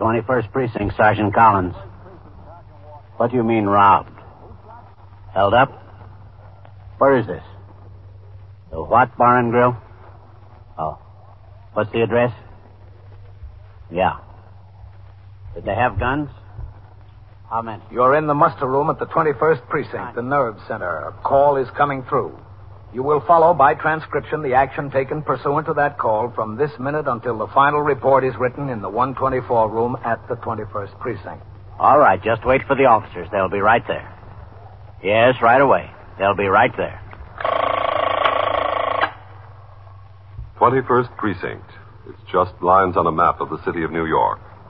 21st Precinct, Sergeant Collins. What do you mean robbed? Held up? Where is this? The what bar and grill? Oh. What's the address? Yeah. Did they have guns? How many? You're in the muster room at the 21st Precinct, the nerve center. A call is coming through. You will follow by transcription the action taken pursuant to that call from this minute until the final report is written in the 124 room at the 21st Precinct. All right, just wait for the officers. They'll be right there. Yes, right away. They'll be right there. 21st Precinct. It's just lines on a map of the city of New York.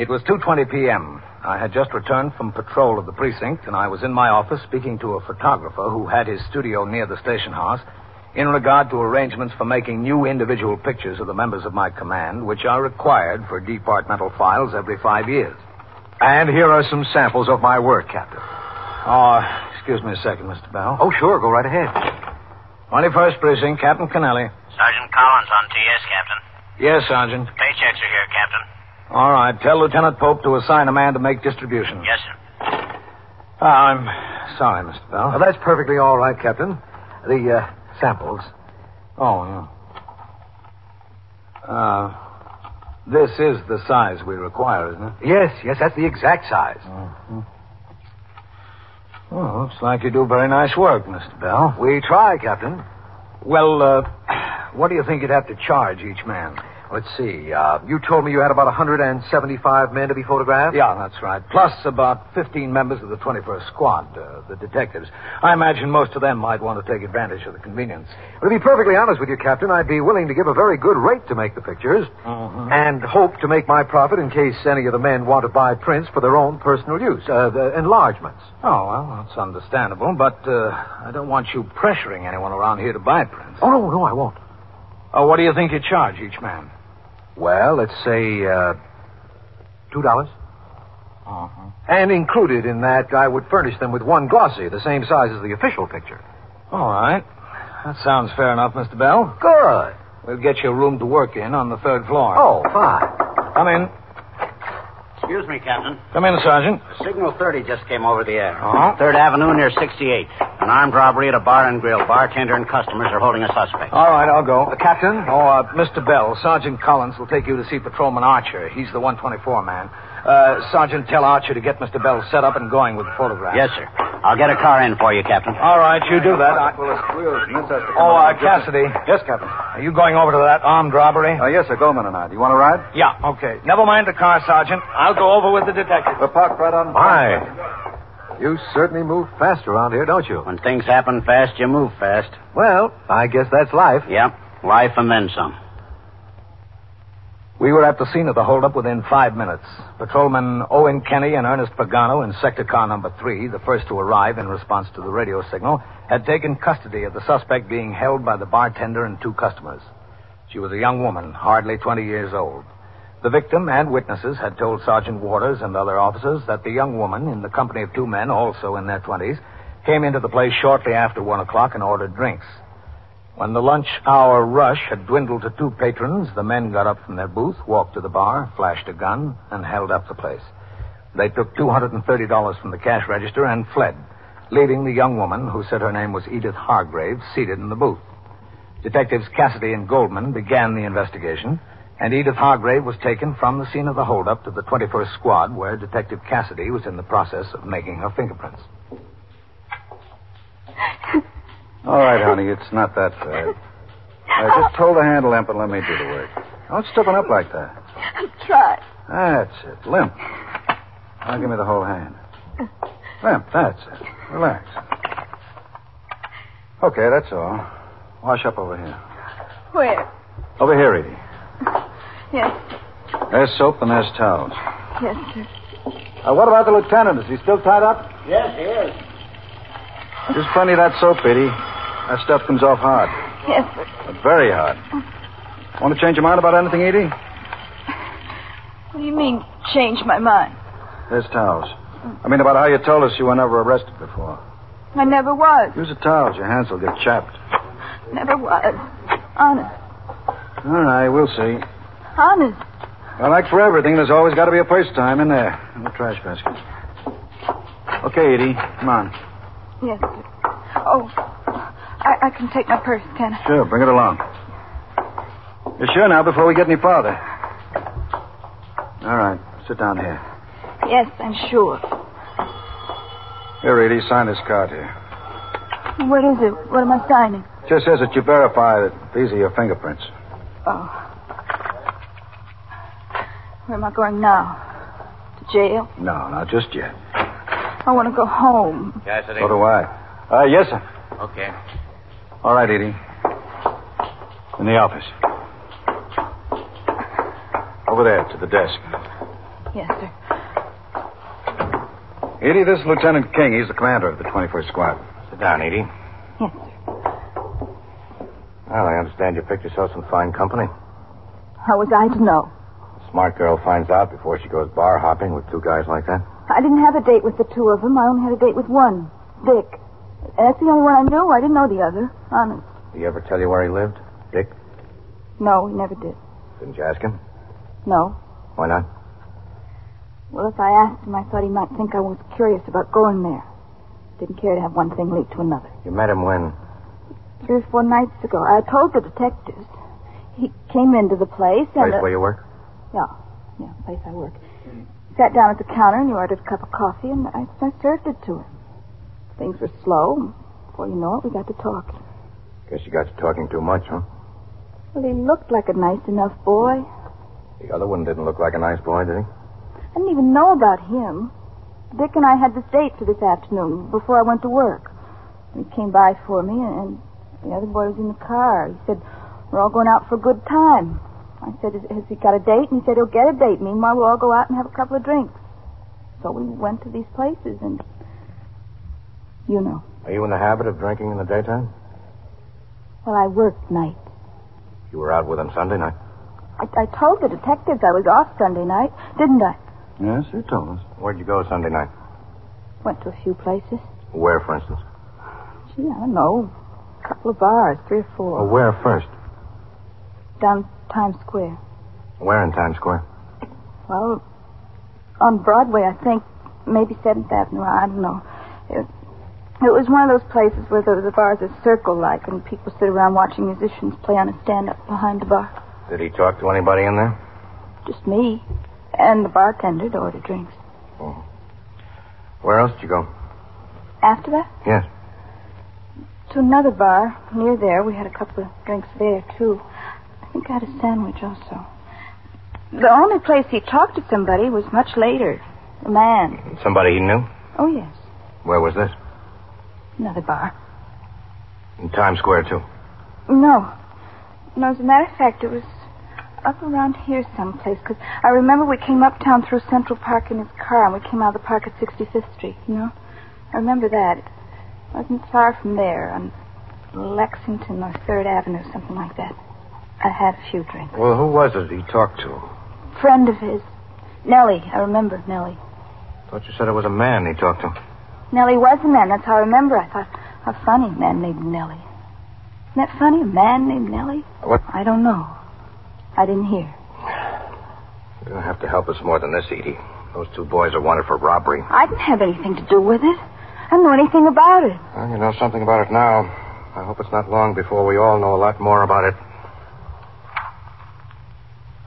It was 2:20 p.m. I had just returned from patrol of the precinct, and I was in my office speaking to a photographer who had his studio near the station house in regard to arrangements for making new individual pictures of the members of my command, which are required for departmental files every five years. And here are some samples of my work, Captain. Oh, excuse me a second, Mr. Bell. Oh, sure. Go right ahead. 21st Precinct, Captain Kennelly. Sergeant Collins on TS, Captain. Yes, Sergeant. Paychecks are here, Captain. All right. Tell Lieutenant Pope to assign a man to make distribution. Yes, sir. Uh, I'm sorry, Mr. Bell. Now, that's perfectly all right, Captain. The uh, samples. Oh, yeah. Uh, this is the size we require, isn't it? Yes, yes, that's the exact size. Mm-hmm. Well, looks like you do very nice work, Mr. Bell. We try, Captain. Well, uh, what do you think you'd have to charge each man? Let's see. Uh, you told me you had about 175 men to be photographed? Yeah, that's right. Plus about 15 members of the 21st Squad, uh, the detectives. I imagine most of them might want to take advantage of the convenience. Well, to be perfectly honest with you, Captain, I'd be willing to give a very good rate to make the pictures Mhm. and hope to make my profit in case any of the men want to buy prints for their own personal use, uh, the enlargements. Oh, well, that's understandable, but uh, I don't want you pressuring anyone around here to buy prints. Oh, no, no, I won't. Oh, what do you think you charge each man? Well, let's say, uh, $2. Uh-huh. And included in that, I would furnish them with one glossy, the same size as the official picture. All right. That sounds fair enough, Mr. Bell. Good. We'll get you a room to work in on the third floor. Oh, fine. Come in. Excuse me, Captain. Come in, Sergeant. Signal 30 just came over the air. Uh-huh. Third Avenue near 68. An armed robbery at a bar and grill. Bartender and customers are holding a suspect. All right, I'll go. Uh, Captain? Oh, uh, Mr. Bell, Sergeant Collins will take you to see Patrolman Archer. He's the 124 man. Uh, Sergeant, tell Archer to get Mr. Bell set up and going with the photograph. Yes, sir. I'll get a car in for you, Captain. All right, you do that. I... Oh, uh, Cassidy. Yes, Captain. Are you going over to that armed robbery? Uh, yes, sir. Goldman and I. Do you want to ride? yeah, okay. Never mind the car, Sergeant. I'll go over with the detective. We're parked right on. My. You certainly move fast around here, don't you? When things happen fast, you move fast. Well, I guess that's life. Yep. Life and then some. We were at the scene of the holdup within five minutes. Patrolmen Owen Kenny and Ernest Pagano in sector car number three, the first to arrive in response to the radio signal, had taken custody of the suspect being held by the bartender and two customers. She was a young woman, hardly 20 years old. The victim and witnesses had told Sergeant Waters and other officers that the young woman, in the company of two men also in their 20s, came into the place shortly after one o'clock and ordered drinks. When the lunch hour rush had dwindled to two patrons, the men got up from their booth, walked to the bar, flashed a gun, and held up the place. They took $230 from the cash register and fled, leaving the young woman, who said her name was Edith Hargrave, seated in the booth. Detectives Cassidy and Goldman began the investigation, and Edith Hargrave was taken from the scene of the holdup to the 21st Squad, where Detective Cassidy was in the process of making her fingerprints. All right, honey, it's not that bad. I just hold the handle limp and let me do the work. Don't stiffen up like that. I'm trying. That's it. Limp. Now give me the whole hand. Limp, that's it. Relax. Okay, that's all. Wash up over here. Where? Over here, Edie. Yes, There's soap and there's towels. yes, sir. Uh, what about the lieutenant? Is he still tied up? Yes, he is. Just plenty of that soap, Edie. That stuff comes off hard. Yes, sir. But very hard. Want to change your mind about anything, Edie? What do you mean, change my mind? There's towels. I mean, about how you told us you were never arrested before. I never was. Use the towels. Your hands will get chapped. Never was. Honest. All right, we'll see. Honest. Well, like for everything, there's always got to be a first time in there. In the trash basket. Okay, Edie. Come on. Yes, sir. Oh, I, I can take my purse, can I? Sure, bring it along. You're sure now before we get any farther? All right, sit down here. Yes, I'm sure. Here, Edie, sign this card here. What is it? What am I signing? Just says that you verify that these are your fingerprints. Oh. Where am I going now? To jail? No, not just yet. I want to go home. Cassidy. So do I. Uh, yes, sir. Okay. All right, Edie. In the office. Over there, to the desk. Yes, sir. Edie, this is Lieutenant King. He's the commander of the 21st Squad. Sit down, Edie. Yes, sir. Well, I understand you picked yourself some fine company. How was I to know? Smart girl finds out before she goes bar hopping with two guys like that. I didn't have a date with the two of them. I only had a date with one, Dick. That's the only one I knew. I didn't know the other. Honest. Did he ever tell you where he lived? Dick? No, he never did. Didn't you ask him? No. Why not? Well, if I asked him, I thought he might think I was curious about going there. Didn't care to have one thing lead to another. You met him when? Three or four nights ago, I told the detectives. He came into the place and. Place uh, where you work? Yeah, yeah, place I work. Sat down at the counter and he ordered a cup of coffee, and I, I served it to him. Things were slow. Before you know it, we got to talking. Guess you got to talking too much, huh? Well, he looked like a nice enough boy. The other one didn't look like a nice boy, did he? I didn't even know about him. Dick and I had this date for this afternoon before I went to work. He came by for me, and the other boy was in the car. He said, We're all going out for a good time. I said, Has, he got a date? And he said, He'll get a date. Meanwhile, we'll all go out and have a couple of drinks. So we went to these places, and. You know. Are you in the habit of drinking in the daytime? Well, I worked night. You were out with him Sunday night. I, I told the detectives I was off Sunday night, didn't I? Yes, you told us. Where'd you go Sunday night? Went to a few places. Where, for instance? Gee, I don't know. A couple of bars, three or four. Well, where first? Down Times Square. Where in Times Square? Well, on Broadway, I think. Maybe 7th Avenue. I don't know. It, it was one of those places where the, the bars are circle-like and people sit around watching musicians play on a stand-up behind the bar. Did he talk to anybody in there? Just me. And the bartender to order drinks. Oh. Where else did you go? After that, Yes. to another bar near there. We had a couple of drinks there, too. Think I had a sandwich also. The only place he talked to somebody was much later. A man. Somebody he knew? Oh, yes. Where was this? Another bar. In Times Square, too. No. No, as a matter of fact, it was up around here someplace. Because I remember we came uptown through Central Park in his car, and we came out of the park at 65th Street, you know? I remember that. It wasn't far from there, on Lexington or 3rd Avenue, something like that. I had a few drinks. Well, who was it he talked to? Friend of his. Nellie. I remember Nellie. Thought you said it was a man he talked to. Nellie was a man. That's how I remember. I thought, how funny, a man named Nellie. Isn't that funny, a man named Nellie? What? I don't know. I didn't hear. You're going to have to help us more than this, Edie. Those two boys are wanted for robbery. I didn't have anything to do with it. I didn't know anything about it. Well, you know something about it now. I hope it's not long before we all know a lot more about it.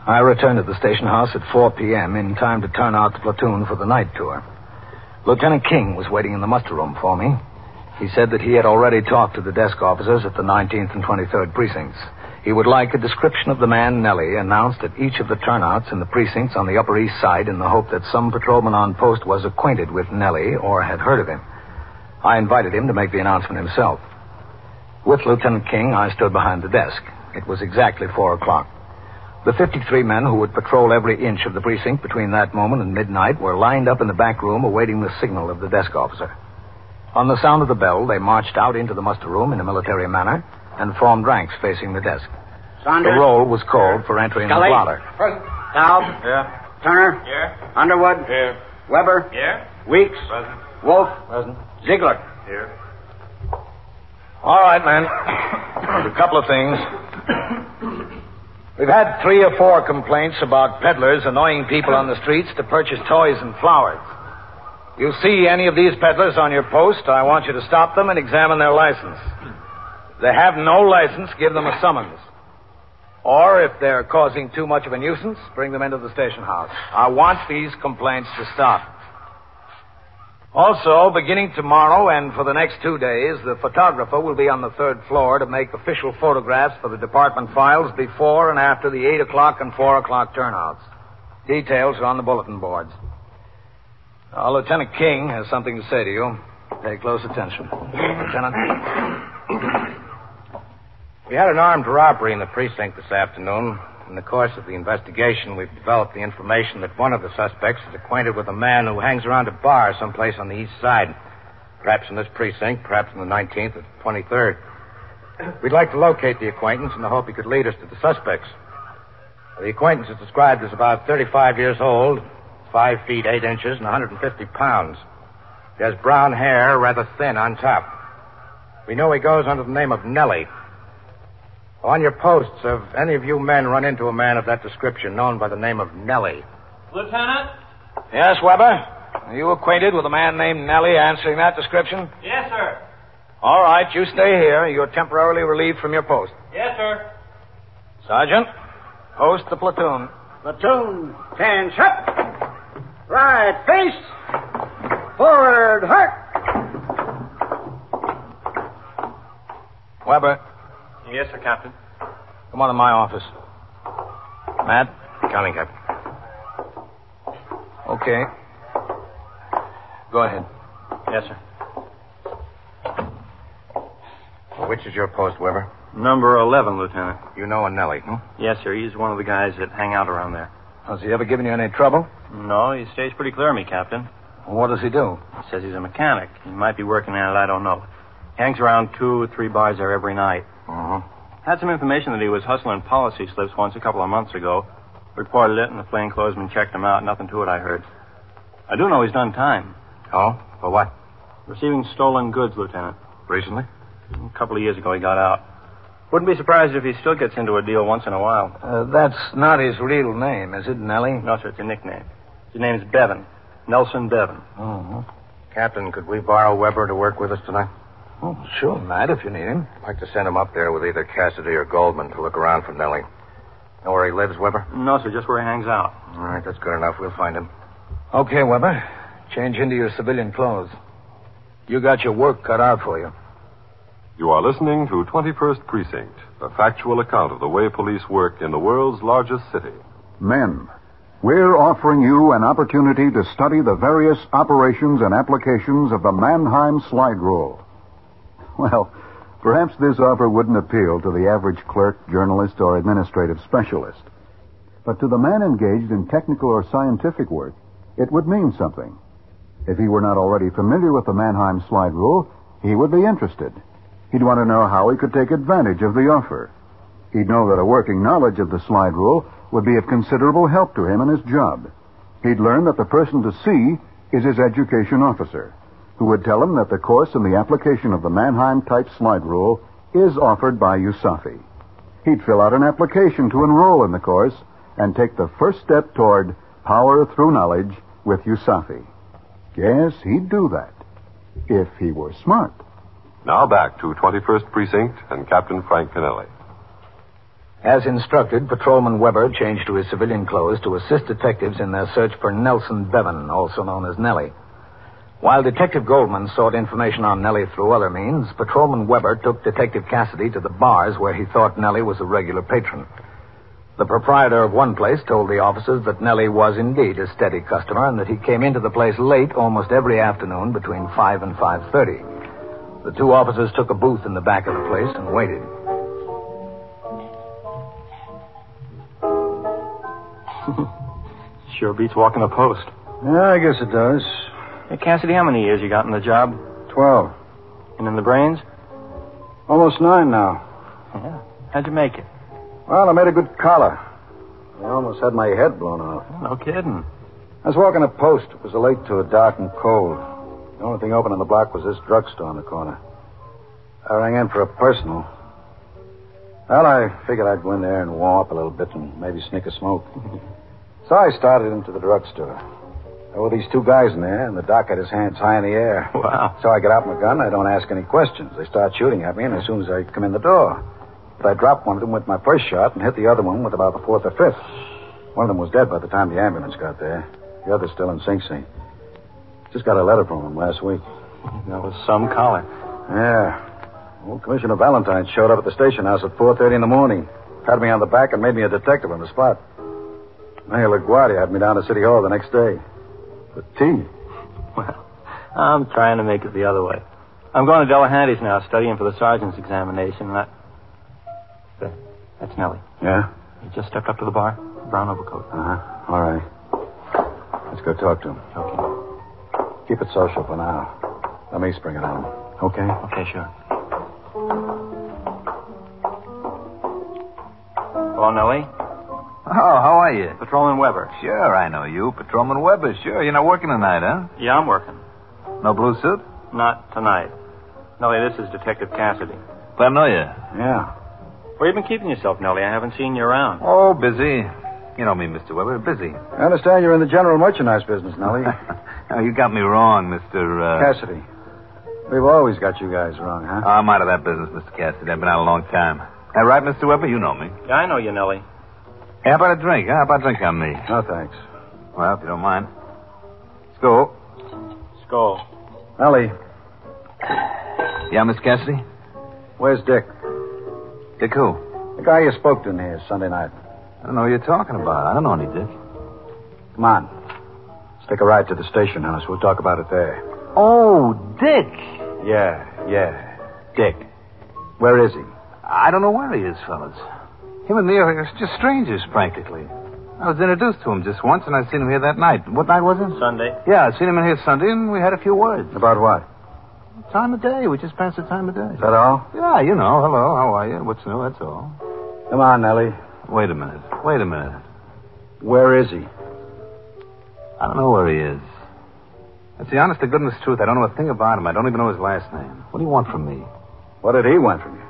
I returned to the station house at 4 p.m. in time to turn out the platoon for the night tour. Lieutenant King was waiting in the muster room for me. He said that he had already talked to the desk officers at the 19th and 23rd precincts. He would like a description of the man Nellie announced at each of the turnouts in the precincts on the Upper East Side in the hope that some patrolman on post was acquainted with Nellie or had heard of him. I invited him to make the announcement himself. With Lieutenant King, I stood behind the desk. It was exactly four o'clock. The 53 men who would patrol every inch of the precinct between that moment and midnight were lined up in the back room awaiting the signal of the desk officer. On the sound of the bell, they marched out into the muster room in a military manner and formed ranks facing the desk. Saunders. The roll was called for entry in the Scully. blotter. Taub. Yeah. Turner. Yeah. Underwood. Here. Weber. Yeah. Weeks. Present. Wolf. Present. Ziegler. Here. All right, man. A couple of things. We've had three or four complaints about peddlers annoying people on the streets to purchase toys and flowers. You see any of these peddlers on your post, I want you to stop them and examine their license. If they have no license, give them a summons. Or if they're causing too much of a nuisance, bring them into the station house. I want these complaints to stop. Also, beginning tomorrow and for the next two days, the photographer will be on the third floor to make official photographs for the department files before and after the 8 o'clock and 4 o'clock turnouts. Details are on the bulletin boards. Uh, Lieutenant King has something to say to you. Pay close attention. Lieutenant? We had an armed robbery in the precinct this afternoon. In the course of the investigation, we've developed the information that one of the suspects is acquainted with a man who hangs around a bar someplace on the east side. Perhaps in this precinct, perhaps in the 19th or 23rd. We'd like to locate the acquaintance in the hope he could lead us to the suspects. The acquaintance is described as about 35 years old, 5 feet 8 inches, and 150 pounds. He has brown hair, rather thin on top. We know he goes under the name of Nellie. On your posts, have any of you men run into a man of that description known by the name of Nellie? Lieutenant? Yes, Weber? Are you acquainted with a man named Nellie answering that description? Yes, sir. All right, you stay here. You're temporarily relieved from your post. Yes, sir. Sergeant, post the platoon. Platoon. Ten shut. Right face. Forward heart. Weber, Yes, sir, Captain. come on to my office. Matt? Counting, Captain. Okay. Go ahead. Yes, sir. Which is your post, Weber? Number 11, Lieutenant. You know a Nellie, hmm? Yes, sir. He's one of the guys that hang out around there. Has he ever given you any trouble? No, he stays pretty clear of me, Captain. What does he do? He says he's a mechanic. He might be working at it, I don't know. Hangs around two or three bars there every night. Uh-huh. Had some information that he was hustling policy slips once a couple of months ago. Reported it, and the plainclothesman checked him out. Nothing to it, I heard. I do know he's done time. Oh? For what? Receiving stolen goods, Lieutenant. Recently? A couple of years ago, he got out. Wouldn't be surprised if he still gets into a deal once in a while. Uh, that's not his real name, is it, Nellie? No, sir, it's a nickname. His name's Bevan. Nelson Bevan. Mm-hmm. Captain, could we borrow Weber to work with us tonight? Oh, sure, Matt, if you need him. I'd like to send him up there with either Cassidy or Goldman to look around for Nellie. Know where he lives, Weber? No, sir, just where he hangs out. All right, that's good enough. We'll find him. Okay, Weber. Change into your civilian clothes. You got your work cut out for you. You are listening to 21st Precinct, a factual account of the way police work in the world's largest city. Men, we're offering you an opportunity to study the various operations and applications of the Mannheim slide rule. Well, perhaps this offer wouldn't appeal to the average clerk, journalist, or administrative specialist. But to the man engaged in technical or scientific work, it would mean something. If he were not already familiar with the Mannheim slide rule, he would be interested. He'd want to know how he could take advantage of the offer. He'd know that a working knowledge of the slide rule would be of considerable help to him in his job. He'd learn that the person to see is his education officer, who would tell him that the course in the application of the Mannheim type slide rule is offered by USAFI. He'd fill out an application to enroll in the course and take the first step toward power through knowledge with USAFI. Yes, he'd do that. If he were smart. Now back to 21st Precinct and Captain Frank Kennelly. As instructed, Patrolman Weber changed to his civilian clothes to assist detectives in their search for Nelson Bevan, also known as Nellie. While Detective Goldman sought information on Nellie through other means, Patrolman Weber took Detective Cassidy to the bars where he thought Nellie was a regular patron. The proprietor of one place told the officers that Nellie was indeed a steady customer and that he came into the place late almost every afternoon between 5 and 5.30. The two officers took a booth in the back of the place and waited. Sure beats walking a post. Yeah, I guess it does. Hey, Cassidy, how many years you got in the job? Twelve. And in the brains? Almost nine now. Yeah. How'd you make it? Well, I made a good collar. I almost had my head blown off. No kidding. I was walking a post. It was late to a dark and cold. The only thing open on the block was this drugstore on the corner. I rang in for a personal. Well, I figured I'd go in there and warm up a little bit and maybe sneak a smoke. so I started into the drugstore. There were these two guys in there, and the doc had his hands high in the air. Wow. So I get out my gun. I don't ask any questions. They start shooting at me, and as soon as I come in the door, but I dropped one of them with my first shot and hit the other one with about the fourth or fifth. One of them was dead by the time the ambulance got there. The other's still in Sing Sing. Just got a letter from him last week. That was some collar. Yeah. Old Commissioner Valentine showed up at the station house at 4.30 in the morning. Patted me on the back and made me a detective on the spot. Mayor LaGuardia had me down to City Hall the next day. For tea. Well, I'm trying to make it the other way. I'm going to Delehanty's now, studying for the sergeant's examination, and I... There. That's Nellie. Yeah? He just stepped up to the bar. Brown overcoat. Uh-huh. All right. Let's go talk to him. Okay. Keep it social for now. Let me spring it on him. Okay? Okay, sure. Hello, Nellie. Oh, how are you? Patrolman Weber. Sure, I know you. Patrolman Weber, sure. You're not working tonight, huh? Yeah, I'm working. No blue suit? Not tonight. Nellie, this is Detective Cassidy. Glad to know you. Yeah. Where you been keeping yourself, Nellie? I haven't seen you around. Oh, busy. You know me, Mr. Weber. Busy. I understand you're in the general merchandise business, Nellie. oh, you got me wrong, Mr. Uh... Cassidy. We've always got you guys wrong, huh? I'm out of that business, Mr. Cassidy. I've been out a long time. That right, Mr. Weber? You know me. Yeah, I know you, Nellie. How about a drink? Huh? How about a drink on me? No, thanks. Well, if you don't mind. Go. Skull. Nellie, Yeah, Miss Cassidy? where's Dick? Dick who? The guy you spoke to in here Sunday night. I don't know what you're talking about. I don't know any Dick. Come on. Let's take a ride to the station house. We'll talk about it there. Oh, Dick. Yeah, yeah. Dick. Where is he? I don't know where he is, fellas. Him and me are just strangers, practically. I was introduced to him just once, and I seen him here that night. What night was it? Sunday. Yeah, I seen him in here Sunday, and we had a few words. About what? Time of day. We just passed the time of day. Is that all? Yeah, you know. Hello, how are you? What's new? That's all. Come on, Nellie. Wait a minute. Wait a minute. Where is he? I don't know where he is. That's the honest to goodness truth. I don't know a thing about him. I don't even know his last name. What do you want from me? What did he want from you?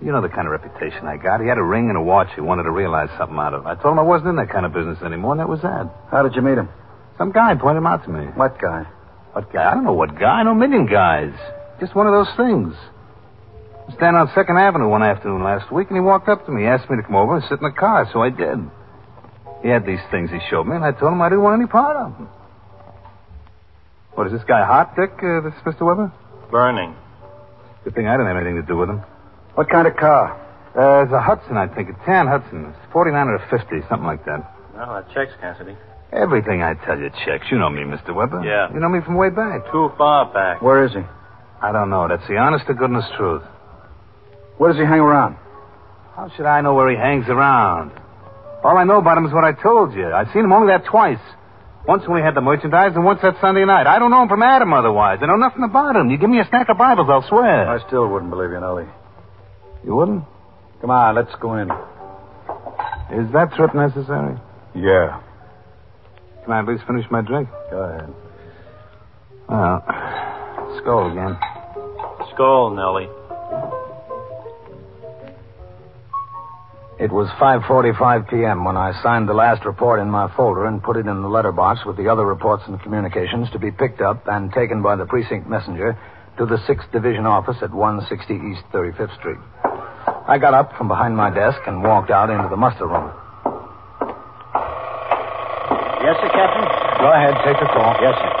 You know the kind of reputation I got. He had a ring and a watch he wanted to realize something out of. I told him I wasn't in that kind of business anymore, and that was that. How did you meet him? Some guy pointed him out to me. What guy? What guy? I don't know what guy. I know a million guys. Just one of those things. I was standing on Second Avenue one afternoon last week, and he walked up to me. He asked me to come over and sit in the car, so I did. He had these things he showed me, and I told him I didn't want any part of them. What, is this guy hot, Dick? Uh, this Mr. Weber? Burning. Good thing I didn't have anything to do with him. What kind of car? Uh, it's a Hudson, I think. A tan Hudson. It's 49 or 50, something like that. Well, that checks, Cassidy. Everything I tell you checks. You know me, Mr. Weber. Yeah. You know me from way back. Too far back. Where is he? I don't know. That's the honest to goodness truth. Where does he hang around? How should I know where he hangs around? All I know about him is what I told you. I've seen him only that twice. Once when we had the merchandise, and once that Sunday night. I don't know him from Adam otherwise. I know nothing about him. You give me a stack of Bibles, I'll swear. I still wouldn't believe you, Nellie. You wouldn't? Come on, let's go in. Is that trip necessary? Yeah. Can I at least finish my drink? Go ahead. Well, skull again. Skull, Nellie. It was 5:45 p.m. when I signed the last report in my folder and put it in the letterbox with the other reports and communications to be picked up and taken by the precinct messenger to the 6th Division office at 160 East 35th Street. I got up from behind my desk and walked out into the muster room. Yes, sir, Captain? Go ahead, take the call. Yes, sir.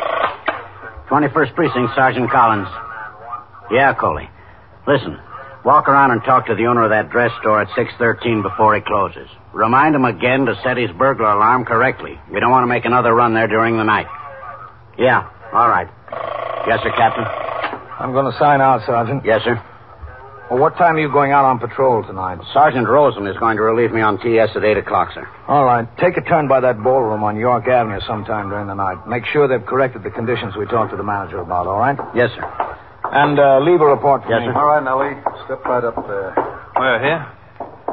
21st Precinct, Sergeant Collins. Yeah, Coley. Listen, walk around and talk to the owner of that dress store at 613 before he closes. Remind him again to set his burglar alarm correctly. We don't want to make another run there during the night. Yeah, all right. Yes, sir, Captain. I'm going to sign out, Sergeant. Yes, sir. Well, what time are you going out on patrol tonight? Sergeant Rosen is going to relieve me on TS at 8 o'clock, sir. All right. Take a turn by that ballroom on York Avenue sometime during the night. Make sure they've corrected the conditions we talked to the manager about, all right? Yes, sir. And uh, leave a report for Yes, me. sir. All right, Nellie. Step right up there. Where, here?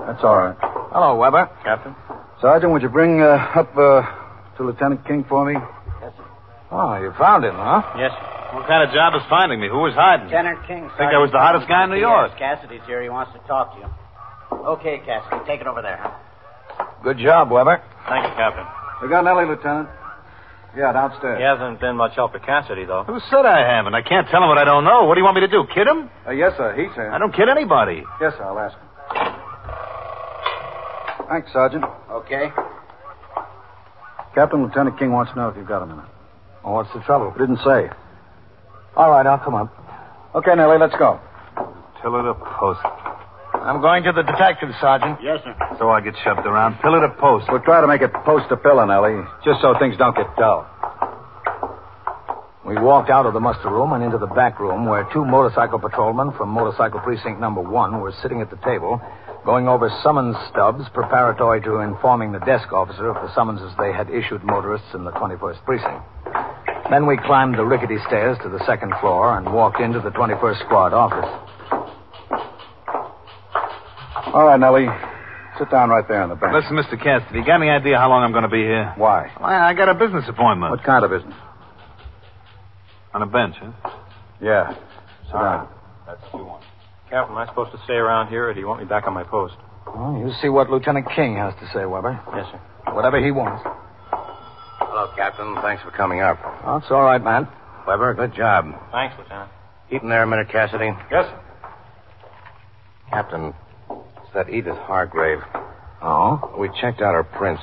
That's all right. Hello, Weber. Captain? Sergeant, would you bring uh, up uh, to Lieutenant King for me? Yes, sir. Oh, you found him, huh? Yes, sir. What kind of job is finding me? Who was hiding? Lieutenant King. Said. I think I was the hottest guy in New York. Yes, Cassidy's here. He wants to talk to you. Okay, Cassidy. Take it over there. Good job, Weber. Thank you, Captain. We got Nellie, Lieutenant. Yeah, downstairs. He hasn't been much help to Cassidy, though. Who said I haven't? I can't tell him what I don't know. What do you want me to do? Kid him? Uh, yes, sir. He's here. I don't kid anybody. Yes, sir. I'll ask him. Thanks, Sergeant. Okay. Captain, Lieutenant King wants to know if you've got a minute. Well, what's the trouble? Didn't say. All right, I'll come up. Okay, Nellie, let's go. Till it a post. I'm going to the detective, Sergeant. Yes, sir. So I get shoved around. Pill it a post. We'll try to make it post to pillar, Nellie, just so things don't get dull. We walked out of the muster room and into the back room where two motorcycle patrolmen from motorcycle precinct number one were sitting at the table going over summons stubs preparatory to informing the desk officer of the summonses they had issued motorists in the 21st precinct. Then we climbed the rickety stairs to the second floor and walked into the 21st squad office. All right, Nellie. Sit down right there on the bench. Listen, Mr. Cassidy, you got any idea how long I'm going to be here? Why? I, I got a business appointment. What kind of business? On a bench, huh? Yeah. Sit down. Ah, that's what we want. Captain, am I supposed to stay around here, or do you want me back on my post? Well, you see what Lieutenant King has to say, Weber. Yes, sir. Whatever he wants. Hello, Captain. Thanks for coming up. Oh, it's all right, man. Weber, good job. Thanks, Lieutenant. Keep him there a minute, Cassidy. Yes, sir. Captain, it's that Edith Hargrave. Oh? We checked out her prints.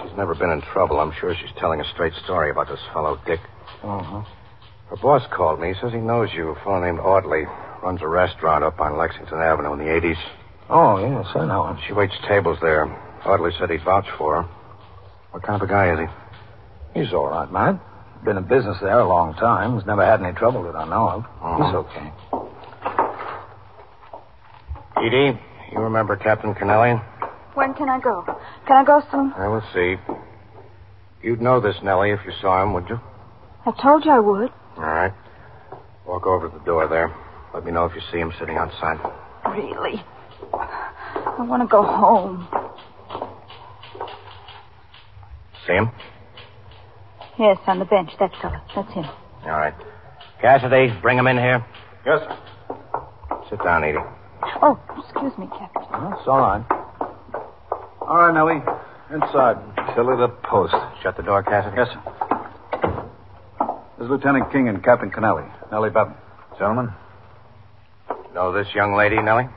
She's never been in trouble. I'm sure she's telling a straight story about this fellow, Dick. Uh-huh. Her boss called me. He says he knows you. A fellow named Audley. Runs a restaurant up on Lexington Avenue in the 80s. Oh, yes, I know him. She waits tables there. Audley said he'd vouch for her. What kind of a guy is he? He's all right, man. Been in business there a long time. He's never had any trouble that I know of. Uh-huh. He's okay. Edie, you remember Captain Kennelly? When can I go? Can I go soon? I will see. You'd know this, Nellie, if you saw him, would you? I told you I would. All right. Walk over to the door there. Let me know if you see him sitting outside. Really? I want to go home. See him? Yes, on the bench. That fellow. That's him. All right. Cassidy, bring him in here. Yes, sir. Sit down, Edie. Oh, excuse me, Captain. That's all right. All right, Nellie. Inside. Till it a post. Shut the door, Cassidy. Yes, sir. This is Lieutenant King and Captain Kennelly. Nellie Bevan. Gentlemen, Know this young lady, Nellie?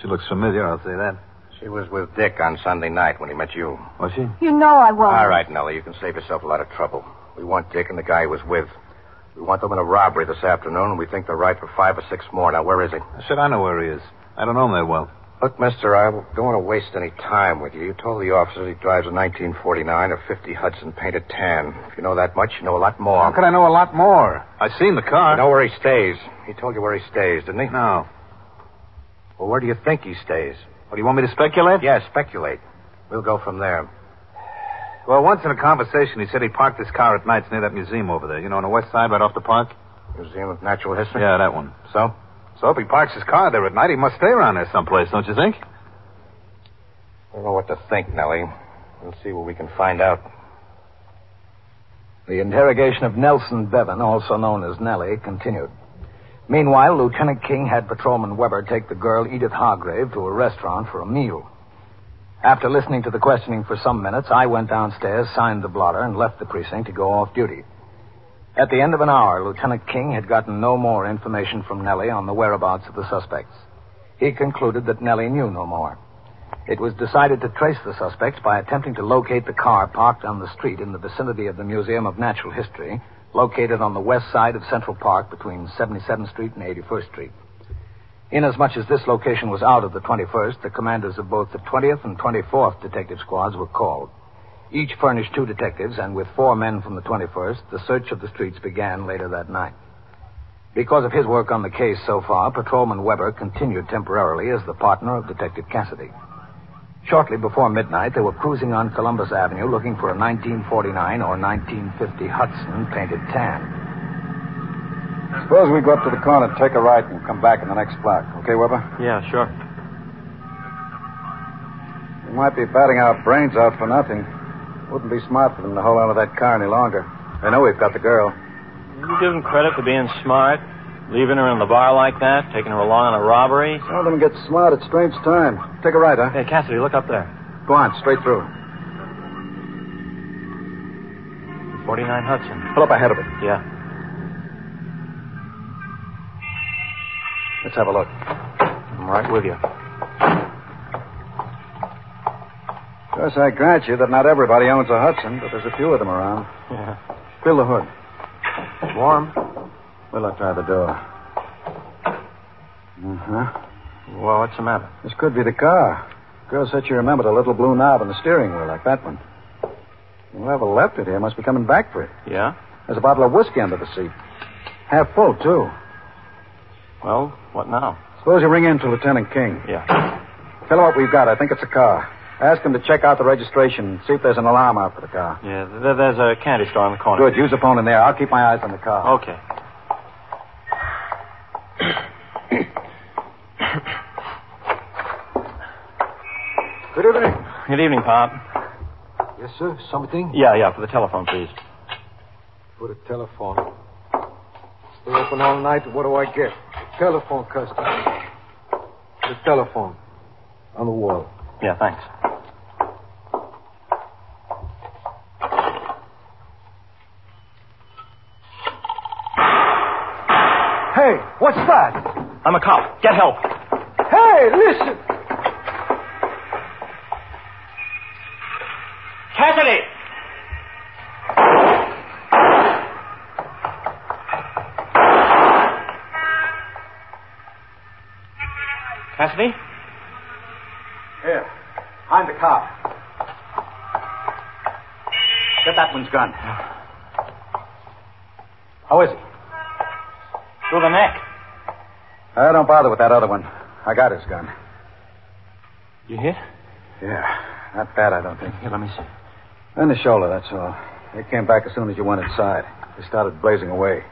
she looks familiar, I'll say that. She was with Dick on Sunday night when he met you. Was she? You know I won't. All right, Nellie, you can save yourself a lot of trouble. We want Dick and the guy he was with. We want them in a robbery this afternoon, and we think they're right for five or six more. Now, where is he? I said I know where he is. I don't know him that well. Look, mister, I don't want to waste any time with you. You told the officers he drives a 1949 or 50 Hudson painted tan. If you know that much, you know a lot more. How could I know a lot more? I've seen the car. You know where he stays. He told you where he stays, didn't he? No. Well, where do you think he stays? What, do you want me to speculate? Yeah, speculate. We'll go from there. Well, once in a conversation, he said he parked his car at nights near that museum over there. You know, on the west side, right off the park? Museum of Natural History? Yeah, that one. So? So if he parks his car there at night, he must stay around there someplace, don't you think? I don't know what to think, Nellie. We'll see what we can find out. The interrogation of Nelson Bevan, also known as Nellie, continued. Meanwhile, Lieutenant King had Patrolman Weber take the girl Edith Hargrave to a restaurant for a meal. After listening to the questioning for some minutes, I went downstairs, signed the blotter, and left the precinct to go off duty. At the end of an hour, Lieutenant King had gotten no more information from Nellie on the whereabouts of the suspects. He concluded that Nellie knew no more. It was decided to trace the suspects by attempting to locate the car parked on the street in the vicinity of the Museum of Natural History, located on the west side of Central Park between 77th Street and 81st Street. Inasmuch as this location was out of the 21st, the commanders of both the 20th and 24th detective squads were called. Each furnished two detectives, and with four men from the 21st, the search of the streets began later that night. Because of his work on the case so far, Patrolman Weber continued temporarily as the partner of Detective Cassidy. Shortly before midnight, they were cruising on Columbus Avenue looking for a 1949 or 1950 Hudson painted tan. Suppose we go up to the corner, take a right, and come back in the next block. Okay, Weber? Yeah, sure. We might be batting our brains out for nothing. Wouldn't be smart for them to hold on to that car any longer. They know we've got the girl. You give them credit for being smart, leaving her in the bar like that, taking her along on a robbery. Some of them get smart at strange times. Take a right, huh? Hey, Cassidy, look up there. Go on, straight through. 49 Hudson. Pull up ahead of it. Yeah. Let's have a look. I'm right with you. Of course, I grant you that not everybody owns a Hudson, but there's a few of them around. Yeah. Fill the hood. Warm? Well, I'll try the door. Uh-huh. Well, what's the matter? This could be the car. Girl said she remembered a little blue knob on the steering wheel, like that one. Whoever left it here must be coming back for it. Yeah? There's a bottle of whiskey under the seat. Half full, too. Well, what now? Suppose you ring in to Lieutenant King. Yeah. Tell him what we've got. I think it's a car. Ask him to check out the registration, see if there's an alarm out for the car. Yeah, th- there's a candy store on the corner. Good. Use the phone in there. I'll keep my eyes on the car. Okay. Good evening. Good evening, Pop. Yes, sir. Something? Yeah, yeah, for the telephone, please. For the telephone. Stay open all night. What do I get? The Telephone customer. The telephone. On the wall. Yeah, thanks. Hey, what's that? I'm a cop. Get help. Hey, listen. Cassidy! Cassidy? Here. Behind the car. Get that one's gun. How is he? Through the neck. Uh, don't bother with that other one. I got his gun. You hit? Yeah. Not bad, I don't think. Here, let me see. In the shoulder, that's all. They came back as soon as you went inside. They started blazing away.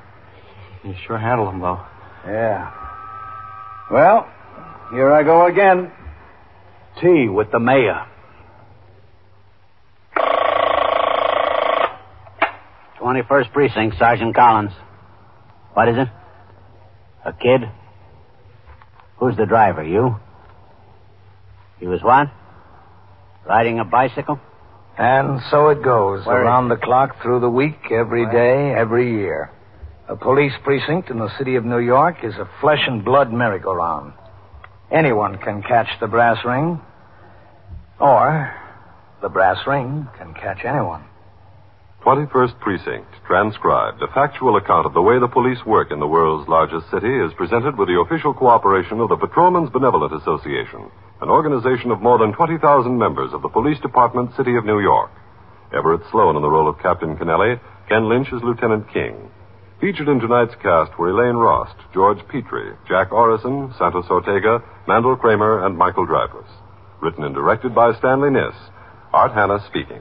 You sure handled him, though. Yeah. Well, here I go again. Tea with the mayor. Twenty-first precinct, Sergeant Collins. What is it? A kid? Who's the driver? You? He was what? Riding a bicycle? And so it goes, Where around the clock, through the week, every day, every year. A police precinct in the city of New York is a flesh and blood merry-go-round. Anyone can catch the brass ring, or the brass ring can catch anyone. 21st Precinct, transcribed. A factual account of the way the police work in the world's largest city is presented with the official cooperation of the Patrolmen's Benevolent Association, an organization of more than 20,000 members of the Police Department, City of New York. Everett Sloane in the role of Captain Kennelly, Ken Lynch as Lieutenant King. Featured in tonight's cast were Elaine Rost, George Petrie, Jack Orrison, Santos Ortega, Mandel Kramer, and Michael Dreyfus. Written and directed by Stanley Niss. Art Hanna speaking.